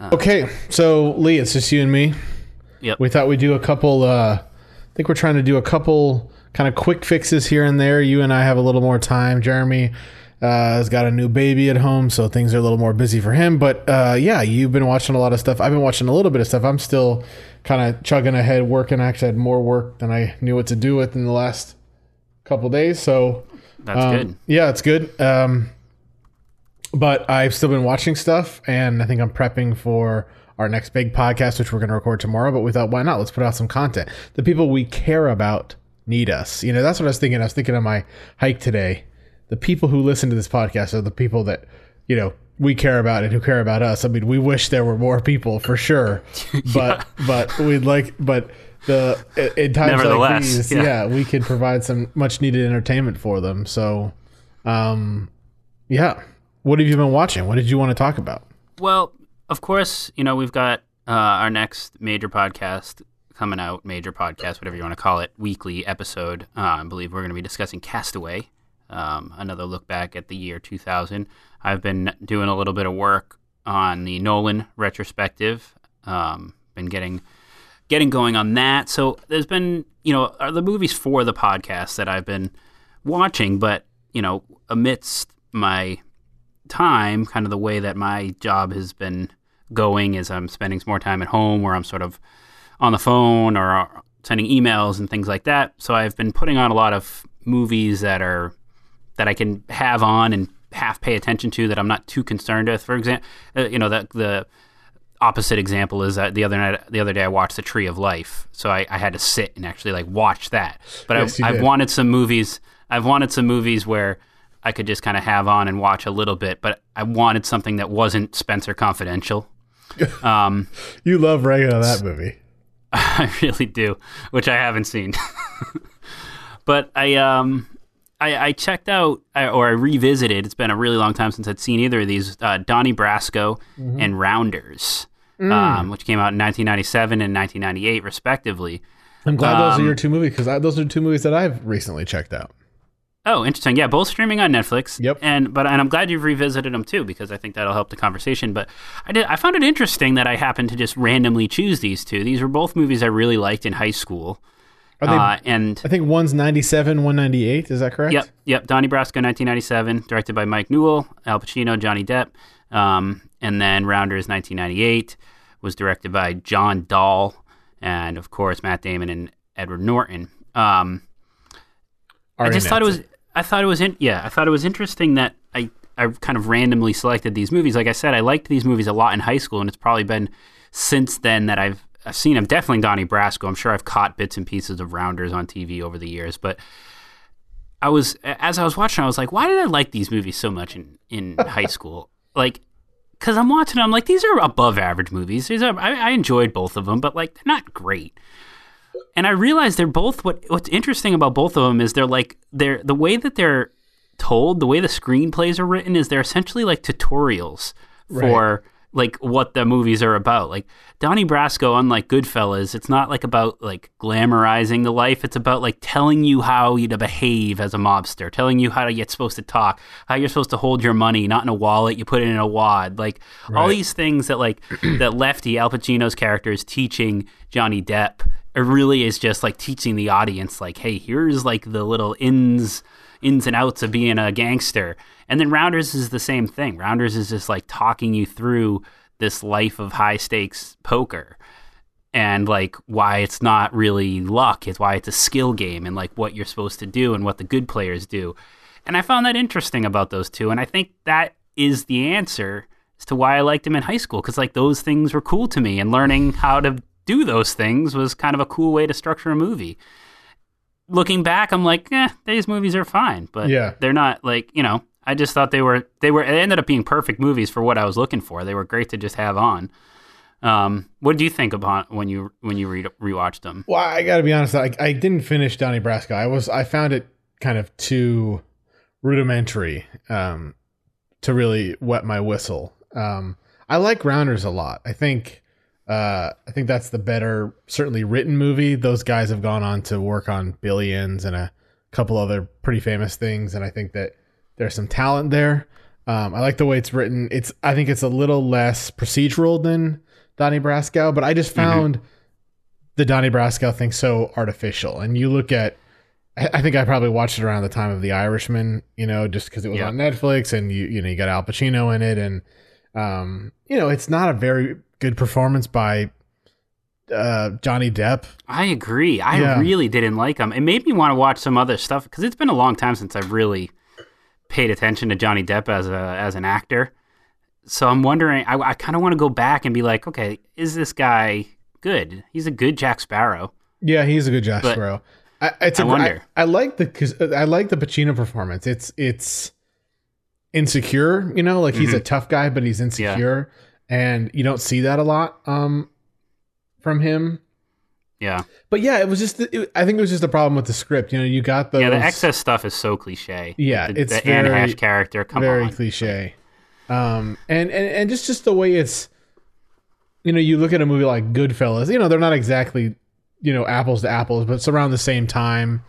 Okay, so Lee, it's just you and me. Yep. We thought we'd do a couple. Uh, I think we're trying to do a couple kind of quick fixes here and there. You and I have a little more time. Jeremy uh, has got a new baby at home, so things are a little more busy for him. But uh, yeah, you've been watching a lot of stuff. I've been watching a little bit of stuff. I'm still kind of chugging ahead, working. I actually had more work than I knew what to do with in the last couple days. So That's um, good. Yeah, it's good. Um, but I've still been watching stuff, and I think I'm prepping for our next big podcast, which we're going to record tomorrow. But we thought, why not? Let's put out some content. The people we care about need us. You know, that's what I was thinking. I was thinking on my hike today. The people who listen to this podcast are the people that you know we care about and who care about us. I mean, we wish there were more people for sure, but but we'd like but. The in times like these, yeah. yeah, we can provide some much needed entertainment for them. So, um, yeah. What have you been watching? What did you want to talk about? Well, of course, you know, we've got uh, our next major podcast coming out, major podcast, whatever you want to call it, weekly episode. Uh, I believe we're going to be discussing Cast Away, um, another look back at the year 2000. I've been doing a little bit of work on the Nolan retrospective. Um, been getting getting going on that. So there's been, you know, the movies for the podcast that I've been watching, but you know, amidst my time, kind of the way that my job has been going is I'm spending some more time at home where I'm sort of on the phone or sending emails and things like that. So I've been putting on a lot of movies that are that I can have on and half pay attention to that I'm not too concerned with. For example, uh, you know, the the opposite example is that the other night, the other day, I watched The Tree of Life, so I, I had to sit and actually like watch that. But Yes, I, I've wanted some movies. I've wanted some movies where I could just kind of have on and watch a little bit, but I wanted something that wasn't Spencer Confidential. Um, You love ragging on that movie. I really do, which I haven't seen. but I um I, I checked out I- or I revisited. It's been a really long time since I'd seen either of these. Uh, Donnie Brasco and Rounders, um, which came out in 1997 and 1998, respectively. I'm glad those are Um, your two movies because those are two movies that I've recently checked out. Oh, interesting. Yeah, both streaming on Netflix. Yep. And but and I'm glad you've revisited them too because I think that'll help the conversation. But I did I found it interesting that I happened to just randomly choose these two. These were both movies I really liked in high school. Are they? Uh, and I think one's 97, 198. Is that correct? Yep, yep. Donnie Brasco, 1997, directed by Mike Newell, Al Pacino, Johnny Depp, um, and then Rounders, 1998, was directed by John Dahl, and of course Matt Damon and Edward Norton. Um, I just thought it was, I thought it was, in, yeah, I thought it was interesting that I, I kind of randomly selected these movies. Like I said, I liked these movies a lot in high school, and it's probably been since then that I've, I've seen them. Definitely Donnie Brasco. I'm sure I've caught bits and pieces of Rounders on TV over the years, but I was as I was watching, I was like, why did I like these movies so much in in high school? Like, because I'm watching, I'm like, these are above average movies. These are I, I enjoyed both of them, but like they're not great. And I realize they're both what what's interesting about both of them is they're like they're the way that they're told, the way the screenplays are written is they're essentially like tutorials for like what the movies are about. Like Donnie Brasco, unlike Goodfellas, it's not like about like glamorizing the life. It's about like telling you how you to behave as a mobster, telling you how to get supposed to talk, how you're supposed to hold your money, not in a wallet, you put it in a wad. Like all these things that like that Lefty Al Pacino's character is teaching Johnny Depp. It really is just like teaching the audience, like, hey, here's like the little ins ins and outs of being a gangster. And then Rounders is the same thing. Rounders is just like talking you through this life of high stakes poker and like why it's not really luck, it's why it's a skill game and like what you're supposed to do and what the good players do. And I found that interesting about those two. And I think that is the answer as to why I liked them in high school because like those things were cool to me and learning how to do those things was kind of a cool way to structure a movie looking back, I'm like, eh, these movies are fine, but Yeah. they're not like you know. I just thought they were they were. It ended up being perfect movies for what I was looking for. They were great to just have on. Um, what do you think about when you when you re- rewatched them? Well, I got to be honest. I, I didn't finish Donnie Brasco. I was I found it kind of too rudimentary um, to really wet my whistle. Um, I like Rounders a lot. I think uh, I think that's the better, certainly written movie. Those guys have gone on to work on Billions and a couple other pretty famous things, and I think that there's some talent there. Um, I like the way it's written. It's I think it's a little less procedural than Donnie Brasco, but I just Mm-hmm. found the Donnie Brasco thing so artificial. And you look at, I I think I probably watched it around the time of The Irishman, you know, just because it was Yeah. on Netflix, and you you know you got Al Pacino in it, and um, you know it's not a very good performance by uh, Johnny Depp. I agree. I Yeah. really didn't like him. It made me want to watch some other stuff because it's been a long time since I've really paid attention to Johnny Depp as a as an actor. So I'm wondering. I, I kind of want to go back and be like, okay, is this guy good? He's a good Jack Sparrow. Yeah, he's a good Jack But Sparrow. I, it's a, I wonder. I, I like the 'cause I like the Pacino performance. It's it's insecure, you know, like he's Mm-hmm. a tough guy, but he's insecure, and you don't see that a lot um from him. Yeah, But yeah, it was just it, I think it was just a problem with the script. You know, you got those yeah. The excess stuff is so cliche. Yeah, the, it's the Anne very- Heche character. Come very on. cliche. Um, and, and and just just the way it's, you know, you look at a movie like Goodfellas. You know, they're not exactly, you know, apples to apples, but it's around the same time.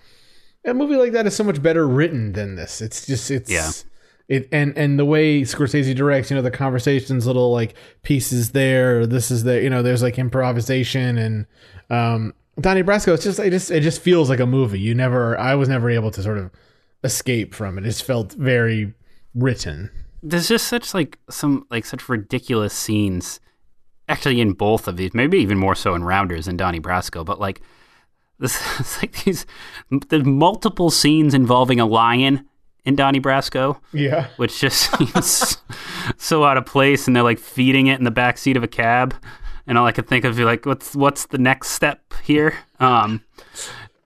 A movie like that is so much better written than this. It's just it's Yeah. It and and the way Scorsese directs, you know, the conversations, little like pieces there, this is the, You know, there's like improvisation and um, Donnie Brasco. It's just it just it just feels like a movie. You never, I was never able to sort of escape from it. It felt very written. there's just such like some like such ridiculous scenes actually in both of these maybe even more so in rounders than donnie brasco but like this it's like these there's multiple scenes involving a lion in donnie brasco Yeah. which just seems so out of place and they're like feeding it in the back seat of a cab and all i could think of is like what's what's the next step here um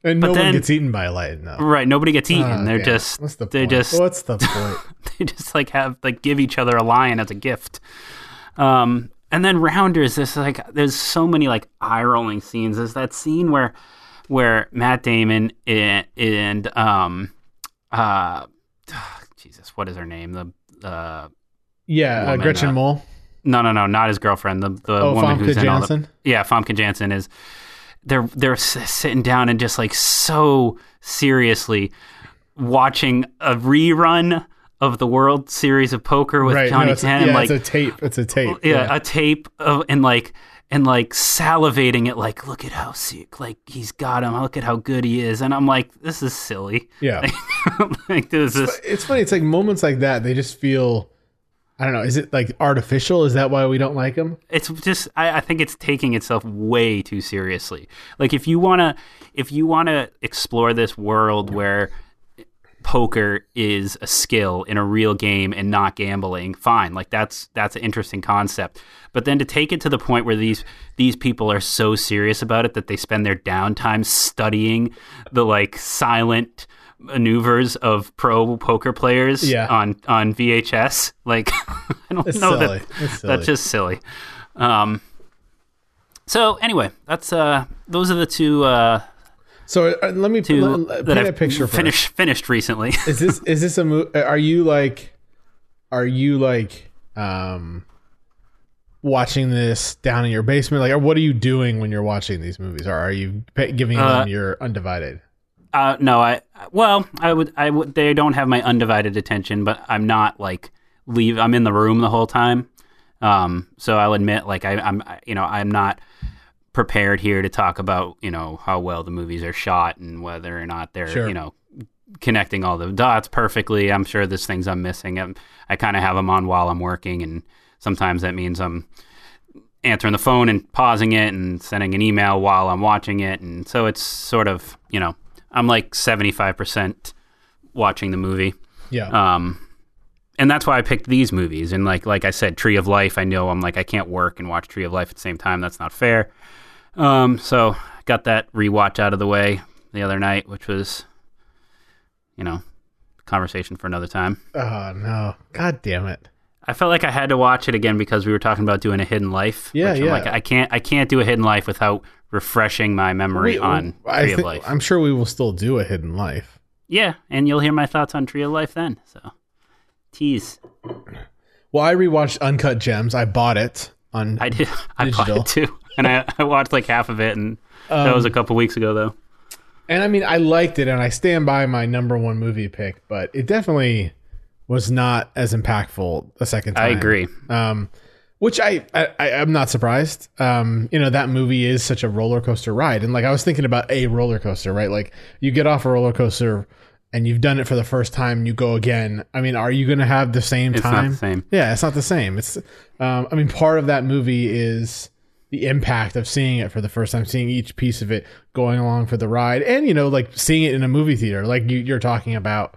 And no But one then- gets eaten by a lion, though. right nobody gets eaten Ah, they're damn. just What's the they're point? just What's the point? they just like have like give each other a lion as a gift. Um, and then Rounders, there's like there's so many like eye rolling scenes. There's that scene where where Matt Damon and, and um uh Jesus, what is her name? The uh Yeah, uh, Gretchen uh, Mol. no no no not his girlfriend the the Oh, woman Famke who's in all the yeah Famke Janssen is they're they're sitting down and just like so seriously watching a rerun of the World Series of Poker with Right. Johnny no, Ten yeah, like it's a tape. It's a tape. yeah, a tape of and like and like salivating at like look at how sick like he's got him look at how good he is and I'm like this is silly yeah. like this is it's funny. It's like moments like that. They just feel. I don't know. Is it like artificial? Is that why we don't like them? it's just I, I think it's taking itself way too seriously like if you want to if you want to explore this world where poker is a skill in a real game and not gambling fine like that's that's an interesting concept but then to take it to the point where these these people are so serious about it that they spend their downtime studying the like silent maneuvers of pro poker players Yeah. on on VHS like I don't It's know silly. that that's just silly um so anyway that's uh those are the two uh So uh, let me two let, paint a picture first. finished finished recently Is this is this a mo- Are you like? Are you like? um watching this down in your basement like or what are you doing when you're watching these movies or are you giving Uh, them your undivided Uh, no, I well, I would, I would. They don't have my undivided attention, but I'm not like leave. I'm in the room the whole time. Um, so I'll admit, like I, I'm, I- you know, I'm not prepared here to talk about, you know, how well the movies are shot and whether or not they're, Sure. you know, connecting all the dots perfectly. I'm sure there's things I'm missing. i I kind of have them on while I'm working, and sometimes that means I'm answering the phone and pausing it and sending an email while I'm watching it. And so it's sort of, you know, I'm like 75% watching the movie. yeah Um, and that's why I picked these movies. And like, like I said, Tree of Life, I know I'm like, I can't work and watch Tree of Life at the same time. That's not fair. Um, so got that rewatch out of the way the other night, which was, you know, conversation for another time. oh no god damn it I felt like I had to watch it again because we were talking about doing a hidden life. Yeah, yeah. like, I can't, I can't do a hidden life without refreshing my memory We- on I Tree of think- Life. i'm sure we will still do a hidden life yeah, and you'll hear my thoughts on Tree of Life then. So, tease. well i rewatched uncut gems i bought it on I did. I bought it too, and I, I watched like half of it, and that was a Um, couple weeks ago though. And I mean, I liked it, and I stand by my number one movie pick. But it definitely was not as impactful the second time. I agree. Um, which I, I I'm not surprised. Um, you know that movie is such a roller coaster ride, and like I was thinking about a roller coaster, right? Like you get off a roller coaster and you've done it for the first time, you go again. I mean, are you going to have the same It's time? not the same. Yeah, it's not the same. It's, um, I mean, part of that movie is the impact of seeing it for the first time, seeing each piece of it going along for the ride, and you know, like seeing it in a movie theater, like you, you're talking about,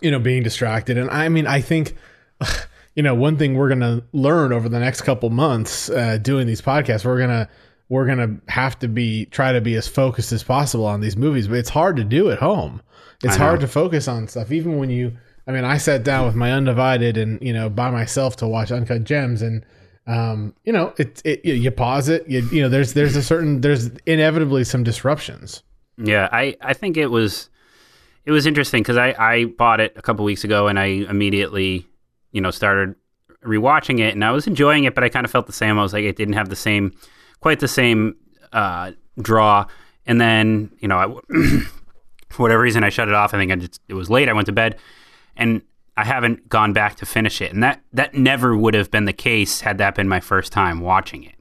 you know, being distracted. And I mean, I think, you know, one thing we're gonna learn over the next couple months uh, doing these podcasts, we're gonna we're gonna have to be try to be as focused as possible on these movies, but it's hard to do at home. It's hard to focus on stuff, even when you. I mean, I sat down with my undivided and you know by myself to watch Uncut Gems, and um, you know, it, it you- pause it, you, you know, there's there's a certain there's inevitably some disruptions. Yeah, I, I think it was it was interesting because I, I bought it a couple weeks ago and I immediately you know started rewatching it and I was enjoying it, but I kind of felt the same. I was like, it didn't have the same quite the same uh, draw. And then you know, I, for whatever reason, I shut it off. I think I just, it was late. I went to bed, and I haven't gone back to finish it. And that that never would have been the case had that been my first time watching it.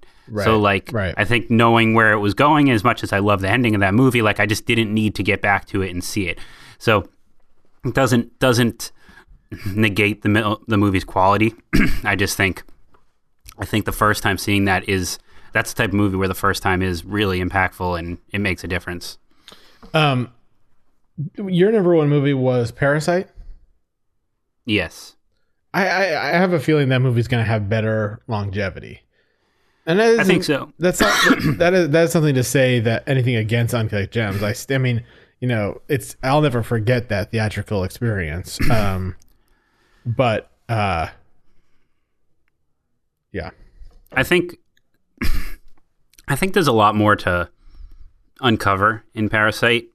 So like right. I think knowing where it was going, as much as I love the ending of that movie, like I just didn't need to get back to it and see it. So it doesn't doesn't negate the the movie's quality. I just think I think the first time seeing that is that's the type of movie where the first time is really impactful and it makes a difference. Um, your number one movie was Parasite. Yes. I, I, I have a feeling that movie's going to have better longevity. And that I think so. That's not, that is that's something to say that anything against Uncut Gems. I, I mean, you know, it's I'll never forget that theatrical experience. Um, but uh, yeah, I think I think there's a lot more to uncover in Parasite,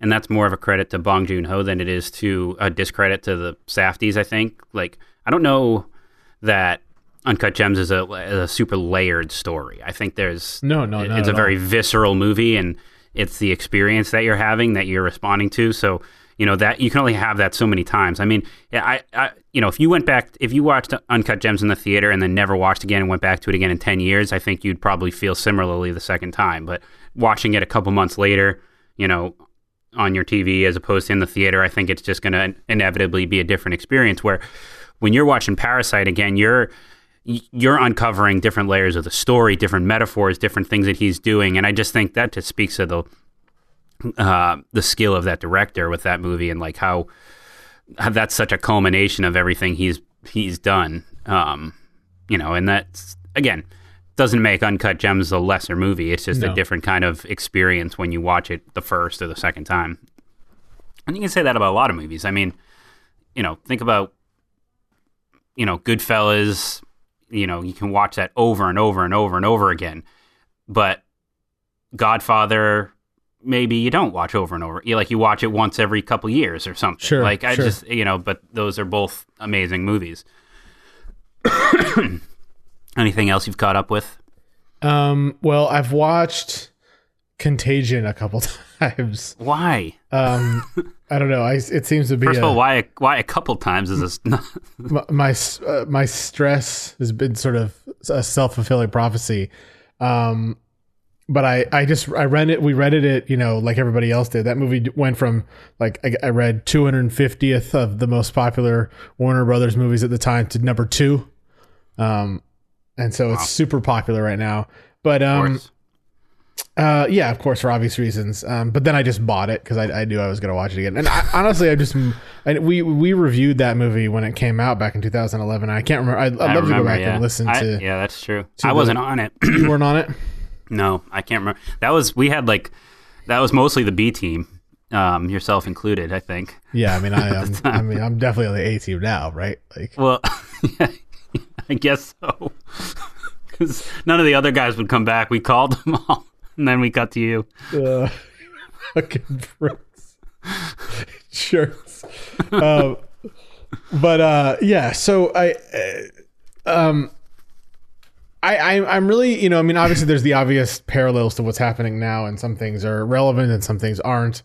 and that's more of a credit to Bong Joon Ho than it is to a discredit to the Safdies. I think. Like I don't know that Uncut Gems is a, is a super layered story. I think there's no, no, it- it's a very all. visceral movie and it's the experience that you're having that you're responding to so you know that you can only have that so many times i mean I, I you know if you went back if you watched uncut gems in the theater and then never watched again and went back to it again in 10 years i think you'd probably feel similarly the second time but watching it a couple months later you know on your tv as opposed to in the theater i think it's just going to inevitably be a different experience where when you're watching parasite again you're you're uncovering different layers of the story, different metaphors, different things that he's doing, and I just think that just speaks to the uh, the skill of that director with that movie and like how, how that's such a culmination of everything he's he's done. Um, you know, and that's again doesn't make Uncut Gems a lesser movie. It's just No. a different kind of experience when you watch it the first or the second time. And you can say that about a lot of movies. I mean, you know, think about you know Goodfellas. You know, you can watch that over and over and over and over again. But Godfather, maybe you don't watch over and over. You like you watch it once every couple years or something. Sure, Like I sure. just you know, but those are both amazing movies. Anything else you've caught up with? Um, well, I've watched Contagion a couple times. Why? Um, I don't know. I it seems to be First a, of all, why a, why a couple times is this? Not, my my, uh, my stress has been sort of a self fulfilling prophecy. Um, but I, I just I read it. We read it. You know, like everybody else did. That movie went from like I, I read 250th of the most popular Warner Brothers movies at the time to number two. Um, and so it's super popular right now. But um, uh, yeah, of course, for obvious reasons. Um, but then I just bought it because I, I knew I was going to watch it again. And I, honestly, I just I, we we reviewed that movie when it came out back in 2011. I can't remember. I'd, I'd I love to go back yeah. and listen to. yeah, that's true. I wasn't on it. You weren't on it. no, I can't remember. That was we had like that was mostly the B team, um, yourself included. I think. Yeah, I mean, I am. I mean, I'm definitely on the A team now, right? Like, Well, yeah, I guess so. Because none of the other guys would come back. We called them all, and then we got to you. uh, fucking um, but uh, yeah, so I, uh, um, I, I, I'm really, you know, I mean, obviously, there's the obvious parallels to what's happening now, and some things are relevant and some things aren't.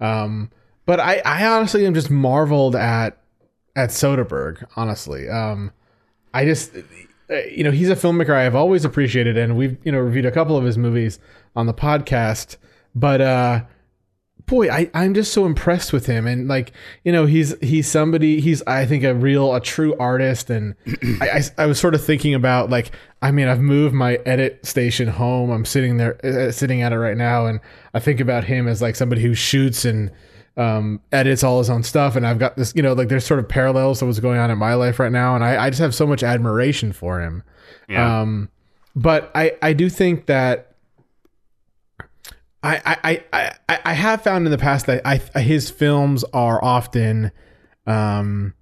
Um, but I, I honestly am just marveled at at Soderbergh. Honestly, um, I just uh, you know he's a filmmaker I have always appreciated, and we've you know reviewed a couple of his movies on the podcast. But uh, boy, I I'm just so impressed with him, and like you know he's he's somebody he's I think a real a true artist, and I, I I was sort of thinking about like I mean I've moved my edit station home. I'm sitting there uh, sitting at it right now, and I think about him as like somebody who shoots and um, edits all his own stuff. And I've got this, you know, like there's sort of parallels to what's going on in my life right now. And I, I just have so much admiration for him. Yeah. Um, but I, I do think that I, I, I, I, I have found in the past that I, his films are often, um,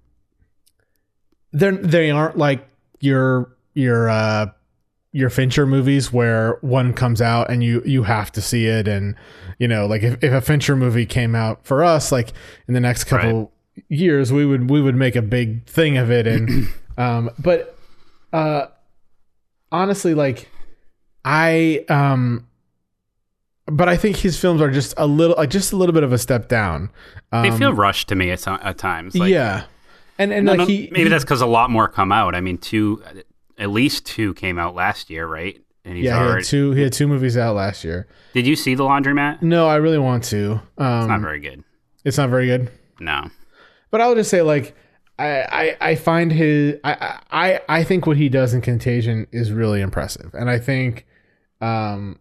they're, they aren't like your, your, uh, your Fincher movies where one comes out and you you have to see it and you know like if, if a Fincher movie came out for us like in the next couple years we would we would make a big thing of it and um but uh honestly like I um but I think his films are just a little like just a little bit of a step down. Um, they feel rushed to me at, at times. Like, yeah. And and no, like no, he maybe he- that's because a lot more come out. I mean, two, at least two came out last year, right? And he's yeah, he had two he had two movies out last year. Did you see the laundromat? No, I really want to. Um It's not very good. it's not very good. No. But I would just say like I, I, I find his I, I I think what he does in Contagion is really impressive, and I think um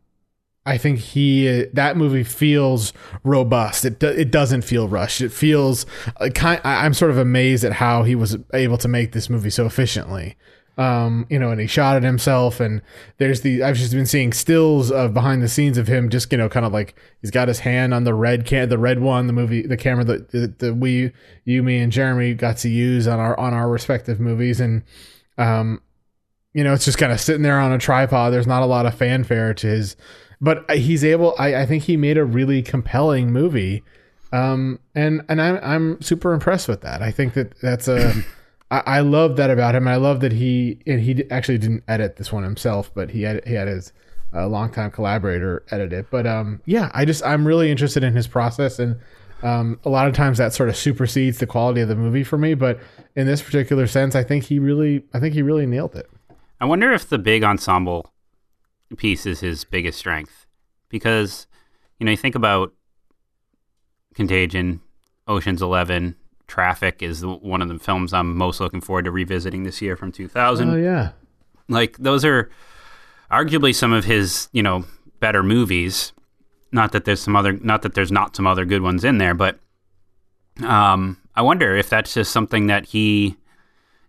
I think he that movie feels robust. It do, it doesn't feel rushed. It feels uh, kind. I'm sort of amazed at how he was able to make this movie so efficiently. Um, you know, and he shot it himself. And there's the I've just been seeing stills of behind the scenes of him, just you know, kind of like he's got his hand on the red can, the red one, the movie, the camera that the we, you, me, and Jeremy got to use on our on our respective movies, and um, you know, it's just kind of sitting there on a tripod. There's not a lot of fanfare to his, but he's able. I, I think he made a really compelling movie, um, and and I'm I'm super impressed with that. I think that that's a. I, love that about him. I love that he and he actually didn't edit this one himself, but he had he had his uh, longtime collaborator edit it. But um, yeah, I just I'm really interested in his process, and um, a lot of times that sort of supersedes the quality of the movie for me. But in this particular sense, I think he really I think he really nailed it. I wonder if the big ensemble piece is his biggest strength because you know you think about Contagion, Ocean's Eleven, Traffic is one of the films I'm most looking forward to revisiting this year from 2000. Oh yeah, like those are arguably some of his you know better movies. Not that there's some other, not that there's not some other good ones in there, but um, I wonder if that's just something that he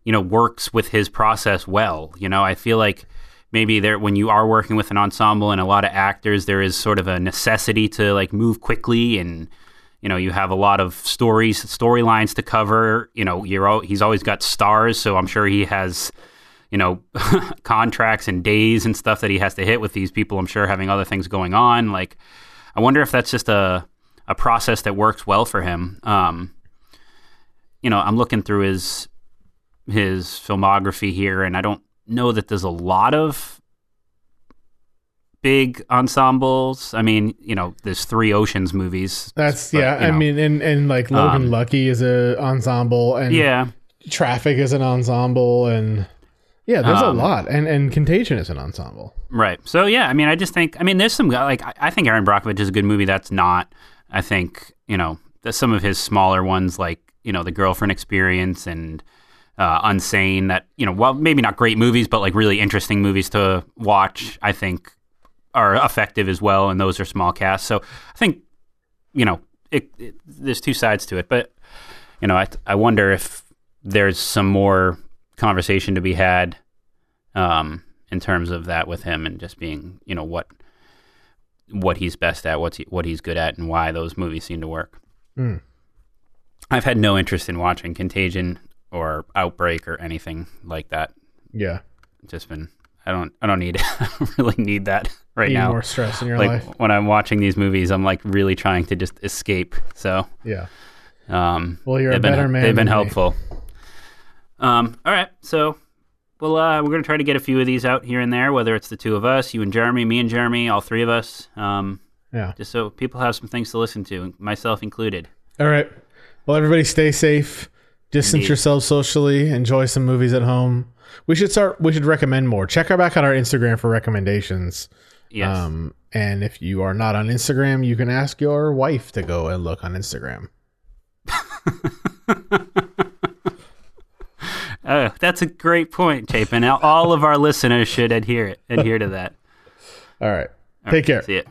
you know works with his process well. You know, I feel like maybe there when you are working with an ensemble and a lot of actors, there is sort of a necessity to like move quickly and you know you have a lot of stories storylines to cover you know you're al- he's always got stars so i'm sure he has you know contracts and days and stuff that he has to hit with these people i'm sure having other things going on like i wonder if that's just a a process that works well for him. Um you know i'm looking through his his filmography here and i don't know that there's a lot of big ensembles i mean you know there's three oceans movies that's but, yeah. you I mean, and and like Logan Um, Lucky is a ensemble, and yeah Traffic is an ensemble, and yeah, there's Um, a lot, and and Contagion is an ensemble. Right. So yeah, I mean, I just think, I mean, there's some like I, I think Erin Brockovich is a good movie. That's not. I think you know some of his smaller ones like you know the Girlfriend Experience and uh, Unsane that you know well maybe not great movies but like really interesting movies to watch. I think are effective as well, and those are small casts. So I think you know it, it, there's two sides to it, but you know I I wonder if there's some more conversation to be had um, in terms of that with him and just being, you know, what what he's best at, what's he, what he's good at, and why those movies seem to work. Mm. I've had no interest in watching Contagion or Outbreak or anything like that. Yeah, Just been, I don't, I don't need, really need that right need now. more stress in your like life. when I'm watching these movies, I'm like really trying to just escape. So, Yeah. um, Well, you're a they've been, better man They've been than me. helpful. Um, all right, so well, uh, we're gonna try to get a few of these out here and there, whether it's the two of us, you and Jeremy, me and Jeremy, all three of us, um, Yeah. just so people have some things to listen to, myself included. All right. Well, everybody stay safe. Distance Indeed. yourselves socially. Enjoy some movies at home. We should start. We should recommend more. Check our back on our Instagram for recommendations. Yes. Um, and if you are not on Instagram, you can ask your wife to go and look on Instagram. oh, that's a great point, Chapin. Now, all of our listeners should adhere adhere to that. All right. Take care. See it.